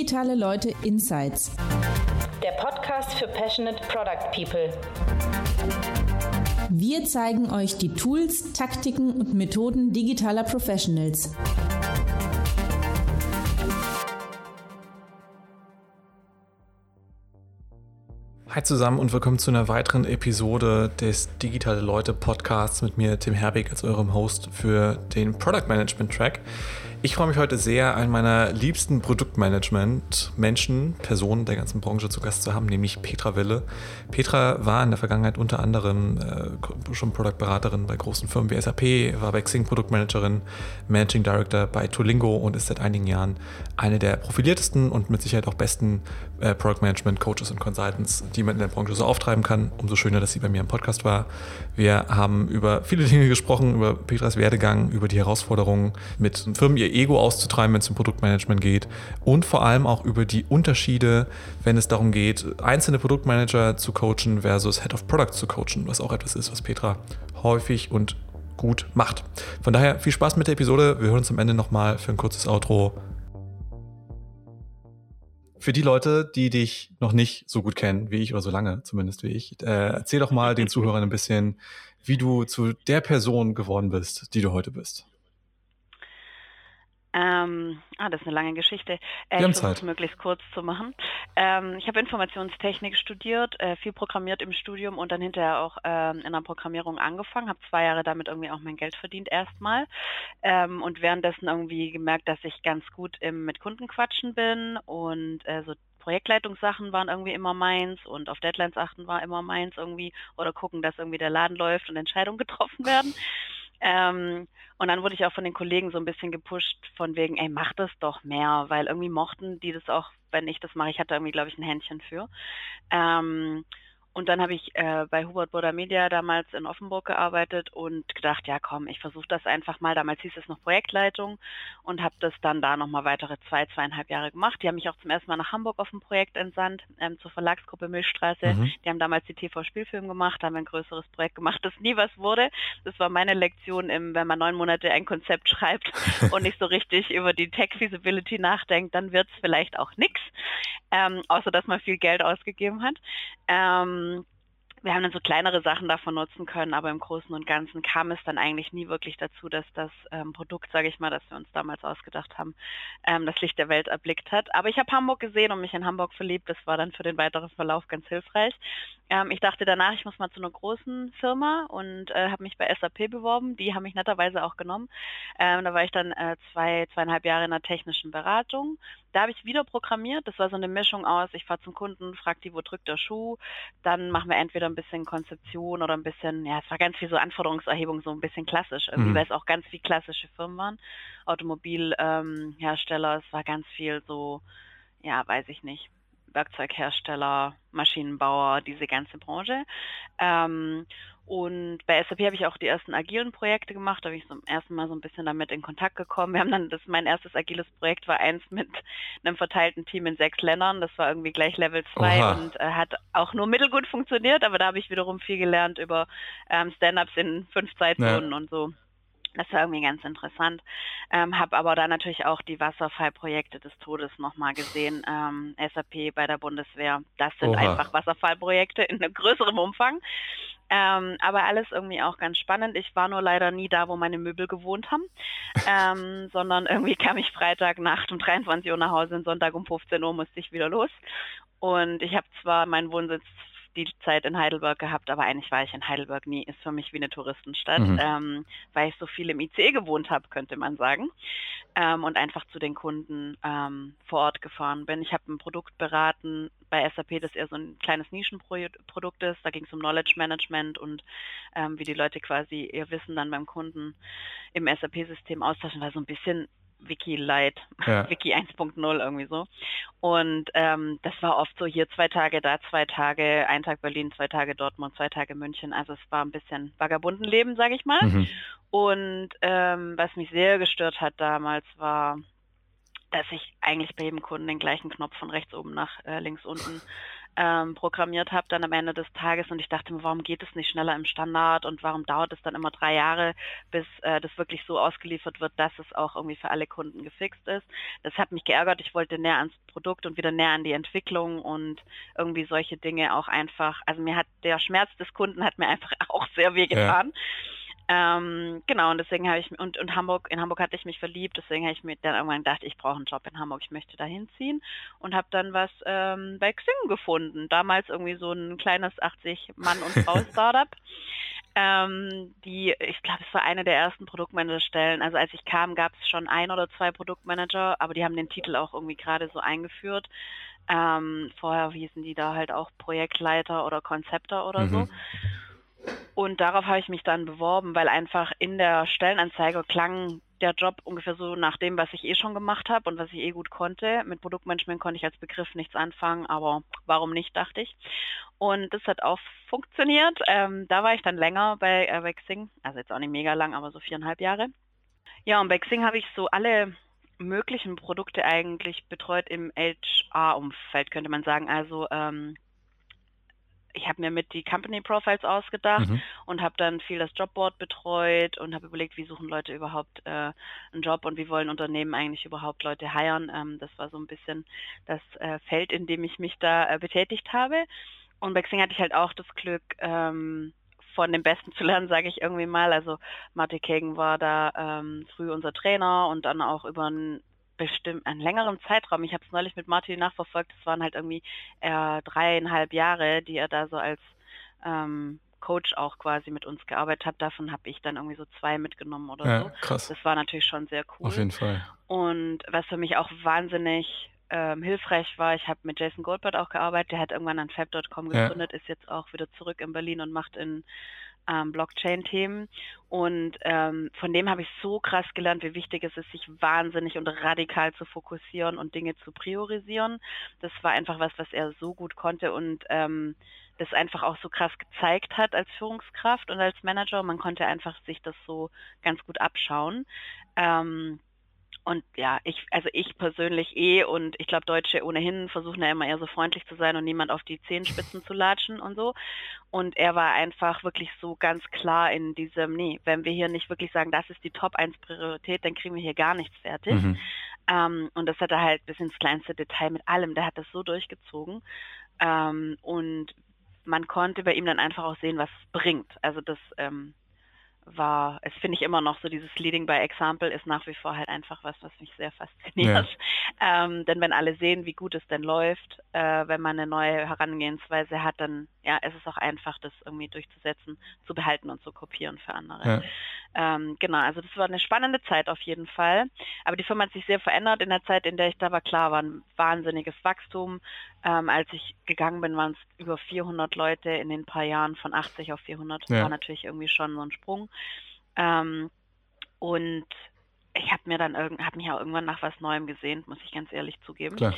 Digitale Leute Insights. Der Podcast für Passionate Product People. Wir zeigen euch die Tools, Taktiken und Methoden digitaler Professionals. Hi zusammen und willkommen zu einer weiteren Episode des Digitale Leute Podcasts mit mir, Tim Herbig, als eurem Host für den Product Management Track. Ich freue mich heute sehr, einen meiner liebsten Produktmanagement-Menschen, Personen der ganzen Branche zu Gast zu haben, nämlich Petra Wille. Petra war in der Vergangenheit unter anderem äh, schon Produktberaterin bei großen Firmen wie SAP, war bei Xing Produktmanagerin, Managing Director bei Tolingo und ist seit einigen Jahren eine der profiliertesten und mit Sicherheit auch besten äh, Product Management Coaches und Consultants, die man in der Branche so auftreiben kann. Umso schöner, dass sie bei mir im Podcast war. Wir haben über viele Dinge gesprochen, über Petras Werdegang, über die Herausforderungen mit Firmen, ihr Ego auszutreiben, wenn es um Produktmanagement geht und vor allem auch über die Unterschiede, wenn es darum geht, einzelne Produktmanager zu coachen versus Head of Product zu coachen, was auch etwas ist, was Petra häufig und gut macht. Von daher viel Spaß mit der Episode. Wir hören uns am Ende nochmal für ein kurzes Outro. Für die Leute, die dich noch nicht so gut kennen wie ich oder so lange zumindest wie ich, äh, erzähl doch mal den Zuhörern ein bisschen, wie du zu der Person geworden bist, die du heute bist. Ähm, ah, das ist eine lange Geschichte. Äh, haben Zeit. Es möglichst kurz zu machen. Ähm, ich habe Informationstechnik studiert, äh, viel programmiert im Studium und dann hinterher auch ähm, in der Programmierung angefangen. Habe zwei Jahre damit irgendwie auch mein Geld verdient erstmal ähm, und währenddessen irgendwie gemerkt, dass ich ganz gut im mit Kunden quatschen bin und äh, so Projektleitungssachen waren irgendwie immer meins und auf Deadlines achten war immer meins irgendwie oder gucken, dass irgendwie der Laden läuft und Entscheidungen getroffen werden. Ähm, und dann wurde ich auch von den Kollegen so ein bisschen gepusht von wegen, ey, mach das doch mehr, weil irgendwie mochten die das auch, wenn ich das mache. Ich hatte irgendwie, glaube ich, ein Händchen für. Ähm, und dann habe ich äh, bei Hubert Burda Media damals in Offenburg gearbeitet und gedacht, ja komm, ich versuche das einfach mal. Damals hieß es noch Projektleitung und habe das dann da nochmal weitere zwei, zweieinhalb Jahre gemacht. Die haben mich auch zum ersten Mal nach Hamburg auf ein Projekt entsandt, ähm, zur Verlagsgruppe Milchstraße. Mhm. Die haben damals die TV-Spielfilm gemacht, haben ein größeres Projekt gemacht, das nie was wurde. Das war meine Lektion, im, wenn man neun Monate ein Konzept schreibt und nicht so richtig über die Tech-Feasibility nachdenkt, dann wird es vielleicht auch nichts, ähm, außer dass man viel Geld ausgegeben hat. Ähm, ähm, wir haben dann so kleinere Sachen davon nutzen können, aber im Großen und Ganzen kam es dann eigentlich nie wirklich dazu, dass das ähm, Produkt, sage ich mal, das wir uns damals ausgedacht haben, ähm, das Licht der Welt erblickt hat. Aber ich habe Hamburg gesehen und mich in Hamburg verliebt. Das war dann für den weiteren Verlauf ganz hilfreich. Ähm, ich dachte danach, ich muss mal zu einer großen Firma und äh, habe mich bei SAP beworben. Die haben mich netterweise auch genommen. Ähm, da war ich dann äh, zwei, zweieinhalb Jahre in der technischen Beratung. Da habe ich wieder programmiert. Das war so eine Mischung aus, ich fahre zum Kunden, frage die, wo drückt der Schuh. Dann machen wir entweder ein bisschen Konzeption oder ein bisschen, ja, es war ganz viel so Anforderungserhebung, so ein bisschen klassisch, irgendwie, mhm. weil es auch ganz viel klassische Firmen waren. Automobilhersteller, ähm, es war ganz viel so, ja, weiß ich nicht Werkzeughersteller, Maschinenbauer, diese ganze Branche. Ähm, und bei SAP habe ich auch die ersten agilen Projekte gemacht, da bin ich zum ersten Mal so ein bisschen damit in Kontakt gekommen. Wir haben dann, das mein erstes agiles Projekt war eins mit einem verteilten Team in sechs Ländern. Das war irgendwie gleich Level 2 und äh, hat auch nur mittelgut funktioniert, aber da habe ich wiederum viel gelernt über ähm, Stand-ups in fünf Zeitzonen ja. und so. Das war irgendwie ganz interessant. Ähm, habe aber da natürlich auch die Wasserfallprojekte des Todes nochmal gesehen. Ähm, SAP bei der Bundeswehr. Das sind Oha. einfach Wasserfallprojekte in einem größeren Umfang. Ähm, aber alles irgendwie auch ganz spannend. Ich war nur leider nie da, wo meine Möbel gewohnt haben, ähm, sondern irgendwie kam ich Freitagnacht um 23 Uhr nach Hause und Sonntag um 15 Uhr musste ich wieder los. Und ich habe zwar meinen Wohnsitz die Zeit in Heidelberg gehabt, aber eigentlich war ich in Heidelberg nie. Ist für mich wie eine Touristenstadt, mhm. ähm, weil ich so viel im ICE gewohnt habe, könnte man sagen. Ähm, und einfach zu den Kunden ähm, vor Ort gefahren bin. Ich habe ein Produkt beraten bei SAP, das eher so ein kleines Nischenprodukt ist. Da ging es um Knowledge Management und ähm, wie die Leute quasi ihr Wissen dann beim Kunden im SAP-System austauschen, weil so ein bisschen Wiki Light, ja. Wiki 1.0 irgendwie so. Und ähm, das war oft so hier zwei Tage, da zwei Tage, ein Tag Berlin, zwei Tage Dortmund, zwei Tage München. Also es war ein bisschen Vagabundenleben, sage ich mal. Mhm. Und ähm, was mich sehr gestört hat damals war, dass ich eigentlich bei jedem Kunden den gleichen Knopf von rechts oben nach äh, links unten ähm, programmiert habe dann am Ende des Tages und ich dachte mir, warum geht es nicht schneller im Standard und warum dauert es dann immer drei Jahre, bis äh, das wirklich so ausgeliefert wird, dass es auch irgendwie für alle Kunden gefixt ist. Das hat mich geärgert. Ich wollte näher ans Produkt und wieder näher an die Entwicklung und irgendwie solche Dinge auch einfach, also mir hat der Schmerz des Kunden hat mir einfach auch sehr weh getan. Ja. Ähm, genau, und deswegen habe ich, und, und Hamburg, in Hamburg hatte ich mich verliebt, deswegen habe ich mir dann irgendwann gedacht, ich brauche einen Job in Hamburg, ich möchte da hinziehen und habe dann was ähm, bei Xing gefunden. Damals irgendwie so ein kleines 80 Mann- und Frau-Startup. ähm, die, ich glaube, es war eine der ersten Produktmanagerstellen. Also als ich kam, gab es schon ein oder zwei Produktmanager, aber die haben den Titel auch irgendwie gerade so eingeführt. Ähm, vorher hießen die da halt auch Projektleiter oder Konzepter oder mhm. so. Und darauf habe ich mich dann beworben, weil einfach in der Stellenanzeige klang der Job ungefähr so nach dem, was ich eh schon gemacht habe und was ich eh gut konnte. Mit Produktmanagement konnte ich als Begriff nichts anfangen, aber warum nicht, dachte ich. Und das hat auch funktioniert. Ähm, da war ich dann länger bei, äh, bei Xing, also jetzt auch nicht mega lang, aber so viereinhalb Jahre. Ja, und bei Xing habe ich so alle möglichen Produkte eigentlich betreut im HR-Umfeld, könnte man sagen. Also ähm, ich habe mir mit die Company Profiles ausgedacht mhm. und habe dann viel das Jobboard betreut und habe überlegt, wie suchen Leute überhaupt äh, einen Job und wie wollen Unternehmen eigentlich überhaupt Leute heiren. Ähm, das war so ein bisschen das äh, Feld, in dem ich mich da äh, betätigt habe. Und bei Xing hatte ich halt auch das Glück, ähm, von dem Besten zu lernen, sage ich irgendwie mal. Also Martin Kagan war da ähm, früh unser Trainer und dann auch über ein bestimmt einen längeren Zeitraum. Ich habe es neulich mit Martin nachverfolgt. Es waren halt irgendwie äh, dreieinhalb Jahre, die er da so als ähm, Coach auch quasi mit uns gearbeitet hat. Davon habe ich dann irgendwie so zwei mitgenommen oder ja, so. Krass. Das war natürlich schon sehr cool. Auf jeden Fall. Und was für mich auch wahnsinnig ähm, hilfreich war, ich habe mit Jason Goldberg auch gearbeitet. Der hat irgendwann an Fab.com gegründet, ja. ist jetzt auch wieder zurück in Berlin und macht in ähm, Blockchain-Themen. Und ähm, von dem habe ich so krass gelernt, wie wichtig es ist, sich wahnsinnig und radikal zu fokussieren und Dinge zu priorisieren. Das war einfach was, was er so gut konnte und ähm, das einfach auch so krass gezeigt hat als Führungskraft und als Manager. Man konnte einfach sich das so ganz gut abschauen. Ähm, und ja, ich, also ich persönlich eh und ich glaube, Deutsche ohnehin versuchen ja immer eher so freundlich zu sein und niemand auf die Zehenspitzen zu latschen und so. Und er war einfach wirklich so ganz klar in diesem, nee, wenn wir hier nicht wirklich sagen, das ist die Top 1 Priorität, dann kriegen wir hier gar nichts fertig. Mhm. Ähm, und das hat er halt bis ins kleinste Detail mit allem, der hat das so durchgezogen. Ähm, und man konnte bei ihm dann einfach auch sehen, was es bringt. Also das, ähm, war, es finde ich immer noch so, dieses Leading by Example ist nach wie vor halt einfach was, was mich sehr fasziniert. Ja. Ähm, denn wenn alle sehen, wie gut es denn läuft, äh, wenn man eine neue Herangehensweise hat, dann ja, es ist auch einfach, das irgendwie durchzusetzen, zu behalten und zu kopieren für andere. Ja. Ähm, genau, also das war eine spannende Zeit auf jeden Fall. Aber die Firma hat sich sehr verändert in der Zeit, in der ich da war. Klar, war ein wahnsinniges Wachstum. Ähm, als ich gegangen bin, waren es über 400 Leute in den paar Jahren von 80 auf 400. Ja. War natürlich irgendwie schon so ein Sprung. Ähm, und ich habe mir dann irgend, habe mich auch irgendwann nach was Neuem gesehnt, muss ich ganz ehrlich zugeben. Klar.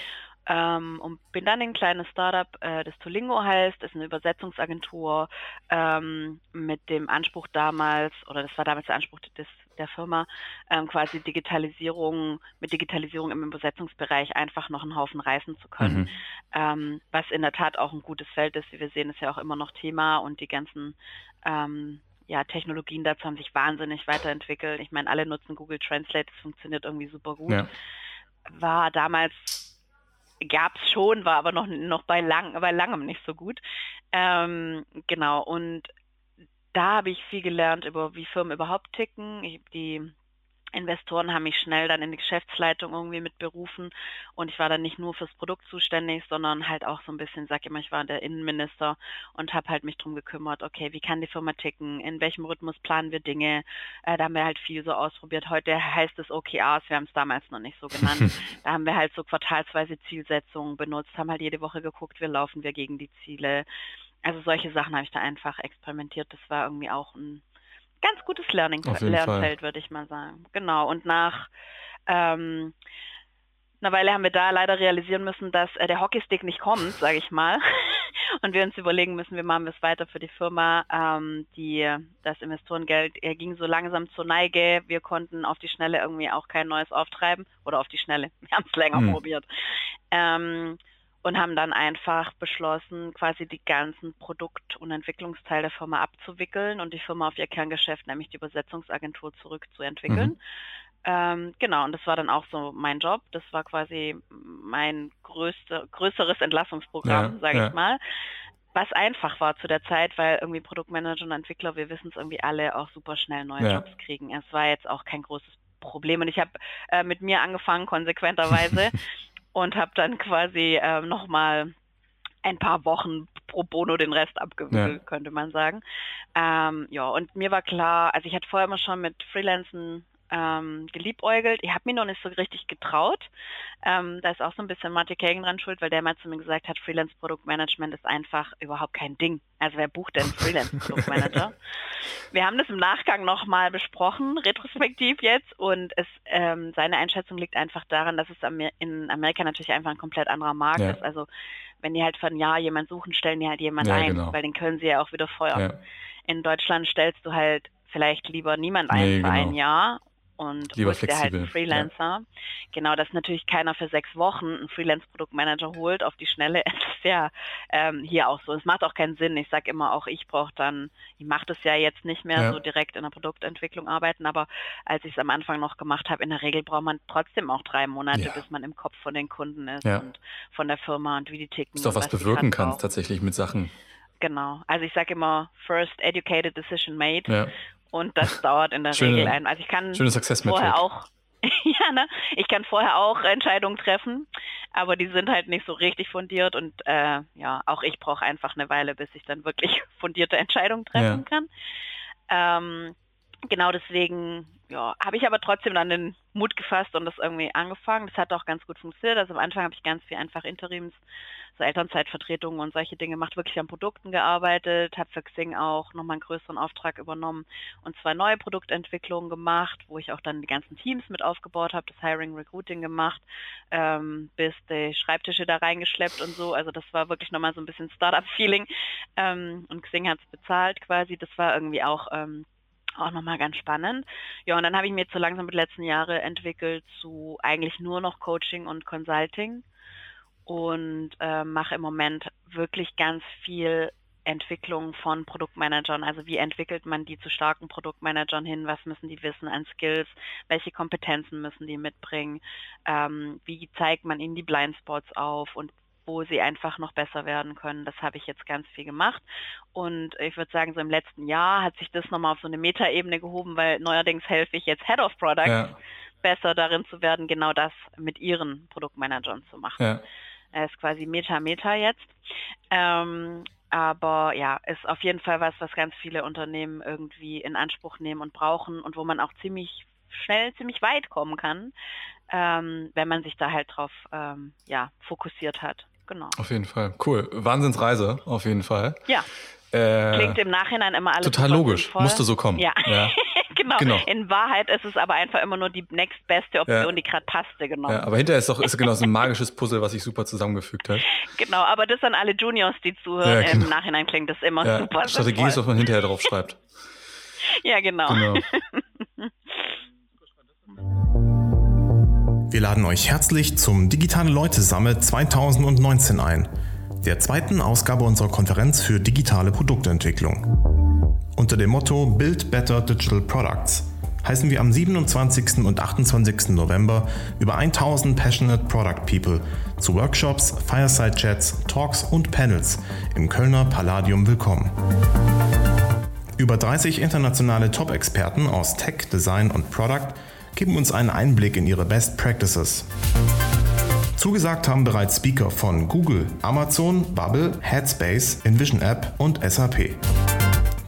Ähm, und bin dann in ein kleines Startup, äh, das Tolingo heißt, ist eine Übersetzungsagentur ähm, mit dem Anspruch damals, oder das war damals der Anspruch des, der Firma, ähm, quasi Digitalisierung, mit Digitalisierung im Übersetzungsbereich einfach noch einen Haufen reißen zu können. Mhm. Ähm, was in der Tat auch ein gutes Feld ist, wie wir sehen, ist ja auch immer noch Thema und die ganzen ähm, ja, Technologien dazu haben sich wahnsinnig weiterentwickelt. Ich meine, alle nutzen Google Translate, das funktioniert irgendwie super gut. Ja. War damals gab es schon, war aber noch, noch bei, lang, bei langem nicht so gut. Ähm, genau, und da habe ich viel gelernt über, wie Firmen überhaupt ticken. Ich, die Investoren haben mich schnell dann in die Geschäftsleitung irgendwie mit berufen und ich war dann nicht nur fürs Produkt zuständig, sondern halt auch so ein bisschen, sag immer, ich war der Innenminister und habe halt mich drum gekümmert, okay, wie kann die Firma ticken, in welchem Rhythmus planen wir Dinge, äh, da haben wir halt viel so ausprobiert. Heute heißt es OKRs, wir haben es damals noch nicht so genannt. da haben wir halt so quartalsweise Zielsetzungen benutzt, haben halt jede Woche geguckt, wie laufen wir gegen die Ziele. Also solche Sachen habe ich da einfach experimentiert. Das war irgendwie auch ein ganz gutes Learning Lernfeld, würde ich mal sagen. Genau. Und nach ähm, einer Weile haben wir da leider realisieren müssen, dass äh, der Hockeystick nicht kommt, sage ich mal. Und wir uns überlegen müssen, wie machen wir es weiter für die Firma. Ähm, die, das Investorengeld er ging so langsam zur Neige. Wir konnten auf die Schnelle irgendwie auch kein neues auftreiben. Oder auf die Schnelle. Wir haben es länger hm. probiert. Ähm, und haben dann einfach beschlossen, quasi die ganzen Produkt- und Entwicklungsteile der Firma abzuwickeln und die Firma auf ihr Kerngeschäft, nämlich die Übersetzungsagentur, zurückzuentwickeln. Mhm. Ähm, genau, und das war dann auch so mein Job. Das war quasi mein größte, größeres Entlassungsprogramm, ja, sage ja. ich mal. Was einfach war zu der Zeit, weil irgendwie Produktmanager und Entwickler, wir wissen es irgendwie alle, auch super schnell neue ja. Jobs kriegen. Es war jetzt auch kein großes Problem. Und ich habe äh, mit mir angefangen, konsequenterweise, und habe dann quasi äh, nochmal ein paar Wochen pro bono den Rest abgewickelt, ja. könnte man sagen. Ähm, ja, und mir war klar, also ich hatte vorher immer schon mit Freelancen ähm, geliebäugelt. Ich habe mir noch nicht so richtig getraut. Ähm, da ist auch so ein bisschen Marty Kagan dran schuld, weil der mal zu mir gesagt hat, Freelance Produktmanagement ist einfach überhaupt kein Ding. Also wer bucht denn Freelance Produktmanager? Wir haben das im Nachgang nochmal besprochen, retrospektiv jetzt, und es, ähm, seine Einschätzung liegt einfach daran, dass es in Amerika natürlich einfach ein komplett anderer Markt ja. ist. Also wenn die halt von ja jemand suchen, stellen die halt jemand ja, ein, genau. weil den können sie ja auch wieder feuern. Ja. In Deutschland stellst du halt vielleicht lieber niemand ein nee, für genau. ein Jahr und Lieber holst dir halt einen Freelancer. Ja. Genau, dass natürlich keiner für sechs Wochen einen Freelance-Produktmanager holt auf die Schnelle. Es ist ja ähm, hier auch so. Es macht auch keinen Sinn. Ich sage immer auch, ich brauche dann, ich mache das ja jetzt nicht mehr ja. so direkt in der Produktentwicklung arbeiten, aber als ich es am Anfang noch gemacht habe, in der Regel braucht man trotzdem auch drei Monate, ja. bis man im Kopf von den Kunden ist und von der Firma und wie die ticken. Ist doch was, was bewirken kannst tatsächlich mit Sachen. Genau. Also ich sage immer, first educated decision made. Ja. Und das dauert in der Schöne, Regel ein. Also ich kann vorher auch, ja, ne? Ich kann vorher auch Entscheidungen treffen, aber die sind halt nicht so richtig fundiert und äh, ja, auch ich brauche einfach eine Weile, bis ich dann wirklich fundierte Entscheidungen treffen ja. kann. Ähm, genau deswegen ja, habe ich aber trotzdem dann den Mut gefasst und das irgendwie angefangen. Das hat auch ganz gut funktioniert. Also am Anfang habe ich ganz viel einfach Interims, so Elternzeitvertretungen und solche Dinge gemacht, wirklich an Produkten gearbeitet, habe für Xing auch nochmal einen größeren Auftrag übernommen und zwei neue Produktentwicklungen gemacht, wo ich auch dann die ganzen Teams mit aufgebaut habe, das Hiring, Recruiting gemacht, ähm, bis die Schreibtische da reingeschleppt und so. Also das war wirklich nochmal so ein bisschen Startup-Feeling ähm, und Xing hat es bezahlt quasi. Das war irgendwie auch ähm, auch nochmal ganz spannend. Ja, und dann habe ich mir jetzt so langsam mit letzten Jahre entwickelt zu eigentlich nur noch Coaching und Consulting und äh, mache im Moment wirklich ganz viel Entwicklung von Produktmanagern. Also wie entwickelt man die zu starken Produktmanagern hin? Was müssen die wissen an Skills? Welche Kompetenzen müssen die mitbringen? Ähm, wie zeigt man ihnen die Blindspots auf? Und wo sie einfach noch besser werden können. Das habe ich jetzt ganz viel gemacht. Und ich würde sagen, so im letzten Jahr hat sich das nochmal auf so eine Metaebene gehoben, weil neuerdings helfe ich jetzt Head of Product ja. besser darin zu werden, genau das mit ihren Produktmanagern zu machen. Ja. Er ist quasi Meta-Meta jetzt. Ähm, aber ja, ist auf jeden Fall was, was ganz viele Unternehmen irgendwie in Anspruch nehmen und brauchen und wo man auch ziemlich schnell ziemlich weit kommen kann, ähm, wenn man sich da halt drauf ähm, ja, fokussiert hat genau. Auf jeden Fall. Cool. Wahnsinnsreise, auf jeden Fall. Ja. Äh, Klingt im Nachhinein immer alles total logisch. Sinnvoll. Musste so kommen. Ja. ja. genau. genau. In Wahrheit ist es aber einfach immer nur die nächstbeste Option, ja. die gerade passte, genau. Ja, aber hinterher ist doch ist genau so ein magisches Puzzle, was sich super zusammengefügt hat. Genau, aber das an alle Juniors, die zuhören. Genau. Im Nachhinein klingt das immer super. Strategie sinnvoll. ist, was man hinterher drauf schreibt. ja, genau. genau. Wir laden euch herzlich zum Digitale Leute Summit 2019 ein, der zweiten Ausgabe unserer Konferenz für digitale Produktentwicklung. Unter dem Motto Build Better Digital Products heißen wir am 27. und 28. November über 1000 Passionate Product People zu Workshops, Fireside Chats, Talks und Panels im Kölner Palladium willkommen. Über 30 internationale Top-Experten aus Tech, Design und Product geben uns einen Einblick in ihre Best Practices. Zugesagt haben bereits Speaker von Google, Amazon, Bubble, Headspace, Envision App und SAP.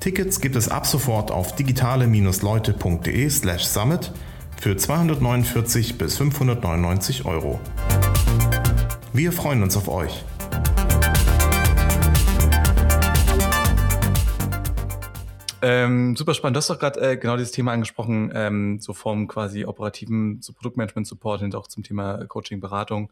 Tickets gibt es ab sofort auf digitale-leute.de slash summit für 249 bis 599 Euro. Wir freuen uns auf euch. Ähm, super spannend. Du hast doch gerade äh, genau dieses Thema angesprochen, ähm, so vom quasi operativen so Produktmanagement-Support und auch zum Thema Coaching, Beratung.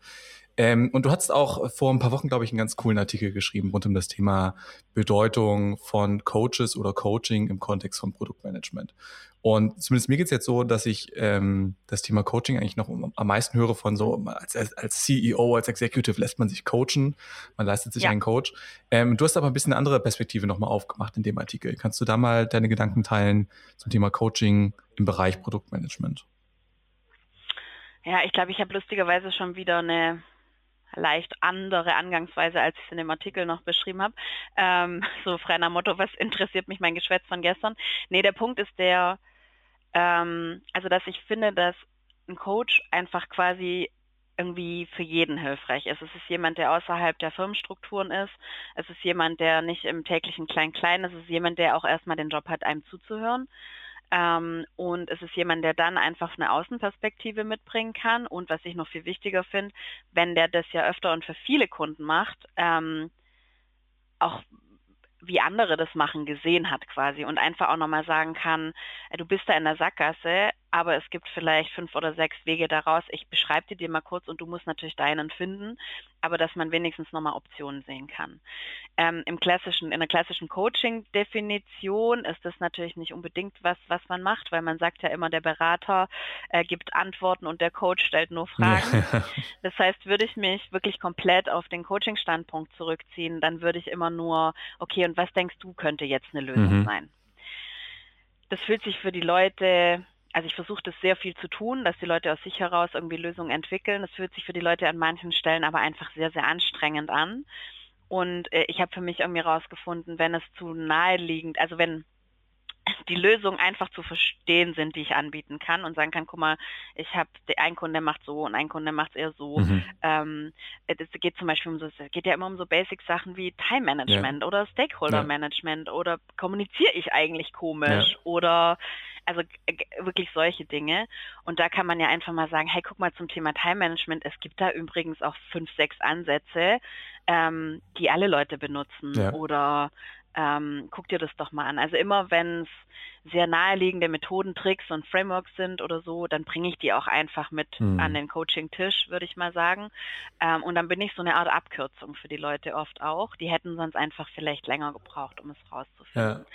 Ähm, und du hast auch vor ein paar Wochen, glaube ich, einen ganz coolen Artikel geschrieben rund um das Thema Bedeutung von Coaches oder Coaching im Kontext von Produktmanagement. Und zumindest mir geht es jetzt so, dass ich ähm, das Thema Coaching eigentlich noch am meisten höre von so, als, als CEO, als Executive lässt man sich coachen, man leistet sich ja. einen Coach. Ähm, du hast aber ein bisschen eine andere Perspektive nochmal aufgemacht in dem Artikel. Kannst du da mal deine Gedanken teilen zum Thema Coaching im Bereich Produktmanagement? Ja, ich glaube, ich habe lustigerweise schon wieder eine leicht andere Angangsweise, als ich es in dem Artikel noch beschrieben habe. Ähm, so frei nach Motto, was interessiert mich mein Geschwätz von gestern? Nee, der Punkt ist der, ähm, also dass ich finde, dass ein Coach einfach quasi irgendwie für jeden hilfreich ist. Es ist jemand, der außerhalb der Firmenstrukturen ist. Es ist jemand, der nicht im täglichen Klein-Klein ist. Es ist jemand, der auch erstmal den Job hat, einem zuzuhören. Ähm, und es ist jemand, der dann einfach eine Außenperspektive mitbringen kann. Und was ich noch viel wichtiger finde, wenn der das ja öfter und für viele Kunden macht, ähm, auch wie andere das machen, gesehen hat quasi und einfach auch nochmal sagen kann, äh, du bist da in der Sackgasse, aber es gibt vielleicht fünf oder sechs Wege daraus. Ich beschreibe dir die mal kurz und du musst natürlich deinen finden, aber dass man wenigstens nochmal Optionen sehen kann. Ähm, Im klassischen, in der klassischen Coaching-Definition ist das natürlich nicht unbedingt was, was man macht, weil man sagt ja immer, der Berater äh, gibt Antworten und der Coach stellt nur Fragen. das heißt, würde ich mich wirklich komplett auf den Coaching-Standpunkt zurückziehen, dann würde ich immer nur, okay, und was denkst du, könnte jetzt eine Lösung mhm. sein? Das fühlt sich für die Leute also ich versuche das sehr viel zu tun, dass die Leute aus sich heraus irgendwie Lösungen entwickeln. Das fühlt sich für die Leute an manchen Stellen aber einfach sehr, sehr anstrengend an. Und äh, ich habe für mich irgendwie rausgefunden, wenn es zu naheliegend, also wenn die Lösungen einfach zu verstehen sind, die ich anbieten kann und sagen kann, guck mal, ich habe, ein Kunde macht so und ein Kunde macht es eher so. Mhm. Ähm, es geht zum Beispiel um so, es geht ja immer um so Basic-Sachen wie Time-Management ja. oder Stakeholder-Management ja. oder kommuniziere ich eigentlich komisch ja. oder also wirklich solche Dinge. Und da kann man ja einfach mal sagen, hey, guck mal zum Thema Time Management. Es gibt da übrigens auch fünf, sechs Ansätze, ähm, die alle Leute benutzen. Oder ähm, guck dir das doch mal an. Also immer wenn es sehr naheliegende Methoden, Tricks und Frameworks sind oder so, dann bringe ich die auch einfach mit mhm. an den Coaching-Tisch, würde ich mal sagen. Ähm, und dann bin ich so eine Art Abkürzung für die Leute oft auch. Die hätten sonst einfach vielleicht länger gebraucht, um es rauszufinden. Ja.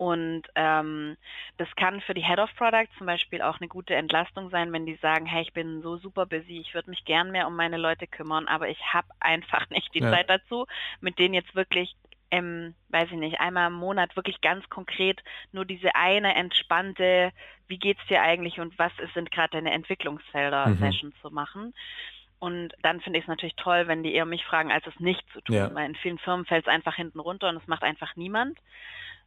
Und ähm, das kann für die Head of Product zum Beispiel auch eine gute Entlastung sein, wenn die sagen, hey, ich bin so super busy, ich würde mich gern mehr um meine Leute kümmern, aber ich habe einfach nicht die ja. Zeit dazu, mit denen jetzt wirklich ähm, weiß ich nicht, einmal im Monat wirklich ganz konkret nur diese eine entspannte, wie geht's dir eigentlich und was sind gerade deine Entwicklungsfelder-Session mhm. zu machen. Und dann finde ich es natürlich toll, wenn die eher mich fragen, als es nicht zu tun. Ja. Weil in vielen Firmen fällt es einfach hinten runter und es macht einfach niemand.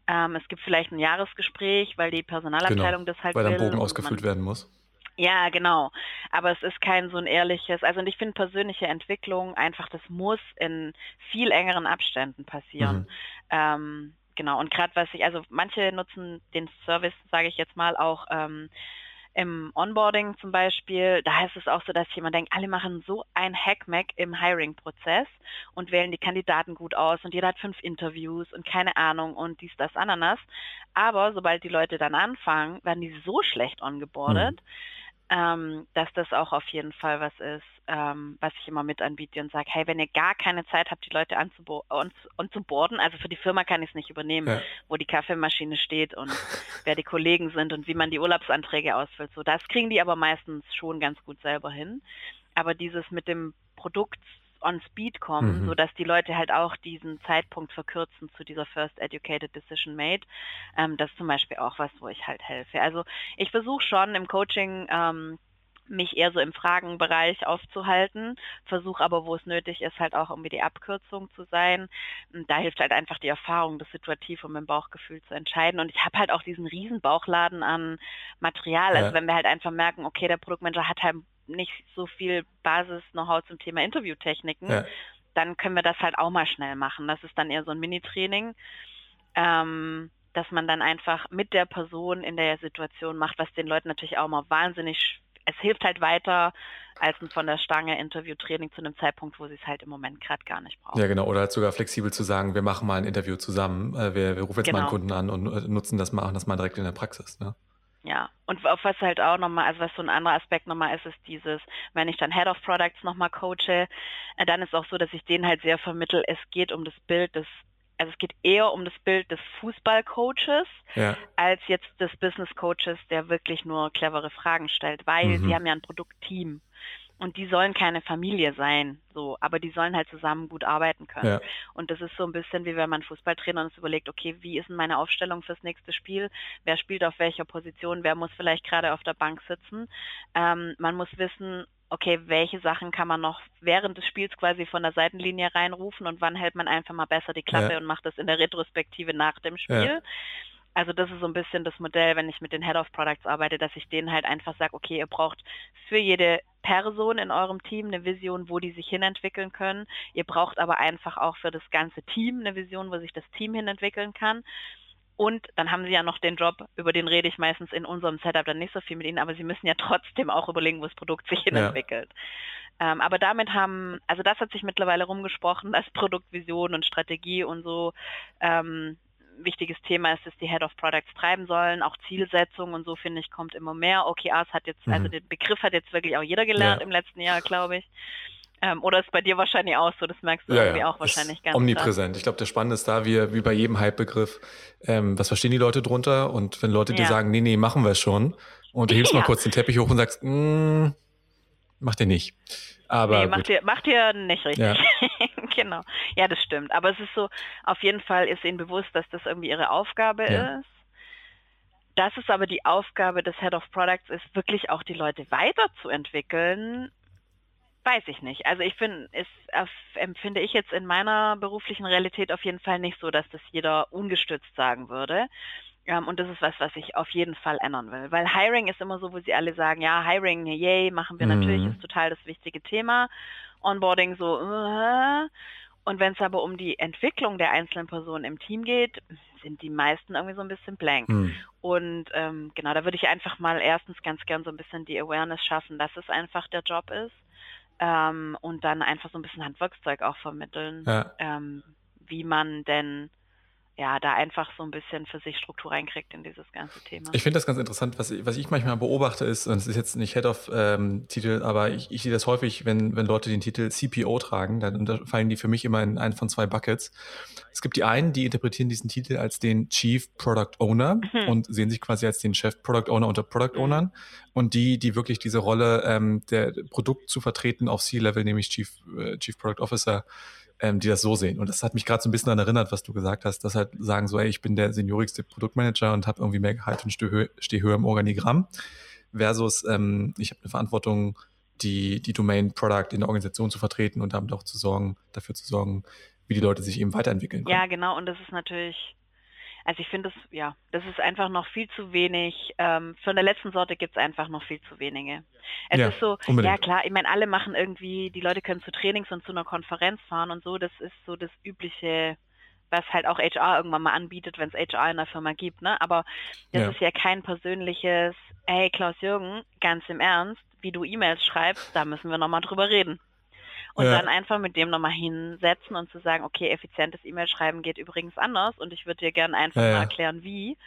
Ähm, es gibt vielleicht ein Jahresgespräch, weil die Personalabteilung genau, das halt weil will. Weil dann Bogen ausgefüllt werden muss. Ja, genau. Aber es ist kein so ein ehrliches, also und ich finde persönliche Entwicklung einfach, das muss in viel engeren Abständen passieren. Mhm. Ähm, genau. Und gerade was ich, also manche nutzen den Service, sage ich jetzt mal, auch ähm, im Onboarding zum Beispiel, da heißt es auch so, dass jemand denkt, alle machen so ein Hackmack im Hiring-Prozess und wählen die Kandidaten gut aus und jeder hat fünf Interviews und keine Ahnung und dies, das, Ananas. Aber sobald die Leute dann anfangen, werden die so schlecht ongeboardet, mhm ähm, dass das auch auf jeden Fall was ist, ähm, was ich immer mit anbiete und sage, hey, wenn ihr gar keine Zeit habt, die Leute anzuborden, also für die Firma kann ich es nicht übernehmen, ja. wo die Kaffeemaschine steht und wer die Kollegen sind und wie man die Urlaubsanträge ausfüllt. So, das kriegen die aber meistens schon ganz gut selber hin. Aber dieses mit dem Produkt on Speed kommen, mhm. sodass die Leute halt auch diesen Zeitpunkt verkürzen zu dieser First Educated Decision Made. Ähm, das ist zum Beispiel auch was, wo ich halt helfe. Also ich versuche schon im Coaching ähm, mich eher so im Fragenbereich aufzuhalten, versuche aber, wo es nötig ist, halt auch irgendwie die Abkürzung zu sein. Und da hilft halt einfach die Erfahrung, das situativ und mit dem Bauchgefühl zu entscheiden. Und ich habe halt auch diesen riesen Bauchladen an Material. Also wenn wir halt einfach merken, okay, der Produktmanager hat halt nicht so viel Basis-Know-how zum Thema Interviewtechniken, ja. dann können wir das halt auch mal schnell machen. Das ist dann eher so ein Mini-Training, ähm, dass man dann einfach mit der Person in der Situation macht, was den Leuten natürlich auch mal wahnsinnig, es hilft halt weiter als ein von der Stange Interviewtraining zu einem Zeitpunkt, wo sie es halt im Moment gerade gar nicht brauchen. Ja, genau. Oder halt sogar flexibel zu sagen, wir machen mal ein Interview zusammen, äh, wir, wir rufen jetzt genau. mal einen genau. Kunden an und äh, nutzen das, machen das mal direkt in der Praxis. Ne? Ja, und auf was halt auch nochmal, also was so ein anderer Aspekt nochmal ist, ist dieses, wenn ich dann Head of Products nochmal coache, äh, dann ist auch so, dass ich denen halt sehr vermittel, es geht um das Bild des, also es geht eher um das Bild des Fußballcoaches Ja. als jetzt des Business Coaches, der wirklich nur clevere Fragen stellt, weil Mhm. sie haben ja ein Produktteam. Und die sollen keine Familie sein, so, aber die sollen halt zusammen gut arbeiten können. Ja. Und das ist so ein bisschen wie wenn man Fußballtrainer uns überlegt, okay, wie ist denn meine Aufstellung fürs nächste Spiel? Wer spielt auf welcher Position? Wer muss vielleicht gerade auf der Bank sitzen? Ähm, man muss wissen, okay, welche Sachen kann man noch während des Spiels quasi von der Seitenlinie reinrufen und wann hält man einfach mal besser die Klappe Ja. und macht das in der Retrospektive nach dem Spiel. Also das ist so ein bisschen das Modell, wenn ich mit den Head of Products arbeite, dass ich denen halt einfach sage, okay, ihr braucht für jede Person in eurem Team eine Vision, wo die sich hinentwickeln können. Ihr braucht aber einfach auch für das ganze Team eine Vision, wo sich das Team hinentwickeln kann. Und dann haben sie ja noch den Job, über den rede ich meistens in unserem Setup dann nicht so viel mit ihnen, aber sie müssen ja trotzdem auch überlegen, wo das Produkt sich hinentwickelt. Ähm, aber damit haben, also das hat sich mittlerweile rumgesprochen, dass Produktvision und Strategie und so ähm, wichtiges Thema ist, dass die Head of Products treiben sollen. Auch Zielsetzung und so, finde ich, kommt immer mehr. OKRs hat jetzt, also Mhm. den Begriff hat jetzt wirklich auch jeder gelernt Ja. im letzten Jahr, glaube ich. Ähm, oder ist bei dir wahrscheinlich auch so, das merkst du irgendwie auch wahrscheinlich ist ganz omnipräsent. Ich glaube, der Spannende ist da, wie, wie bei jedem Hype-Begriff, ähm, was verstehen die Leute drunter? Und wenn Leute dir Ja. sagen, nee, nee, machen wir schon, und du hebst mal Ja. kurz den Teppich hoch und sagst, mm, mach den nicht. Aber nee, macht ihr, macht ihr nicht richtig. Genau. Ja, das stimmt. Aber es ist so, auf jeden Fall ist ihnen bewusst, dass das irgendwie ihre Aufgabe Ja. ist. Das ist aber die Aufgabe des Head of Products, ist wirklich auch die Leute weiterzuentwickeln. Weiß ich nicht. Also ich finde, es empfinde ich jetzt in meiner beruflichen Realität auf jeden Fall nicht so, dass das jeder ungestützt sagen würde. Ähm, und das ist was, was ich auf jeden Fall ändern will. Weil Hiring ist immer so, wo sie alle sagen, ja, Hiring, yay, machen wir natürlich, Mhm. ist total das wichtige Thema. Onboarding so, äh. und wenn es aber um die Entwicklung der einzelnen Personen im Team geht, sind die meisten irgendwie so ein bisschen blank. Hm. Und ähm, genau, da würde ich einfach mal erstens ganz gern so ein bisschen die Awareness schaffen, dass es einfach der Job ist. Ähm, und dann einfach so ein bisschen Handwerkszeug auch vermitteln, Ja. ähm, wie man denn ja da einfach so ein bisschen für sich Struktur reinkriegt in dieses ganze Thema. Ich finde das ganz interessant, was, ich- was ich manchmal beobachte ist, und es ist jetzt nicht Head-of-Titel, aber ich, ich sehe das häufig, wenn, wenn Leute den Titel CPO tragen, dann fallen die für mich immer in einen von zwei Buckets. Es gibt die einen, die interpretieren diesen Titel als den Chief Product Owner Mhm. und sehen sich quasi als den Chef Product Owner unter Product Mhm. Ownern und die, die wirklich diese Rolle ähm, der Produkt zu vertreten auf C-Level, nämlich Chief, äh, Chief Product Officer, ähm, die das so sehen. Und das hat mich gerade so ein bisschen daran erinnert, was du gesagt hast, dass halt sagen so, ey, ich bin der seniorigste Produktmanager und habe irgendwie mehr Gehalt und stehe höher, im Organigramm, versus ähm, ich habe eine Verantwortung, die, die Domain Product in der Organisation zu vertreten und damit auch zu sorgen, dafür zu sorgen, wie die Leute sich eben weiterentwickeln können. Ja, genau. Und das ist natürlich, also ich finde das, ja, das ist einfach noch viel zu wenig. Ähm, von der letzten Sorte gibt es einfach noch viel zu wenige. Es Ja, ist so, unbedingt. ja klar, ich meine, alle machen irgendwie, die Leute können zu Trainings und zu einer Konferenz fahren und so. Das ist so das übliche, was halt auch HR irgendwann mal anbietet, wenn es HR in der Firma gibt. Ne? Aber das Ja. ist ja kein persönliches, hey Klaus-Jürgen, ganz im Ernst, wie du E-Mails schreibst, da müssen wir nochmal drüber reden. Und Ja. dann einfach mit dem nochmal hinsetzen und zu sagen, okay, effizientes E-Mail-Schreiben geht übrigens anders und ich würde dir gerne einfach Ja, mal erklären, wie.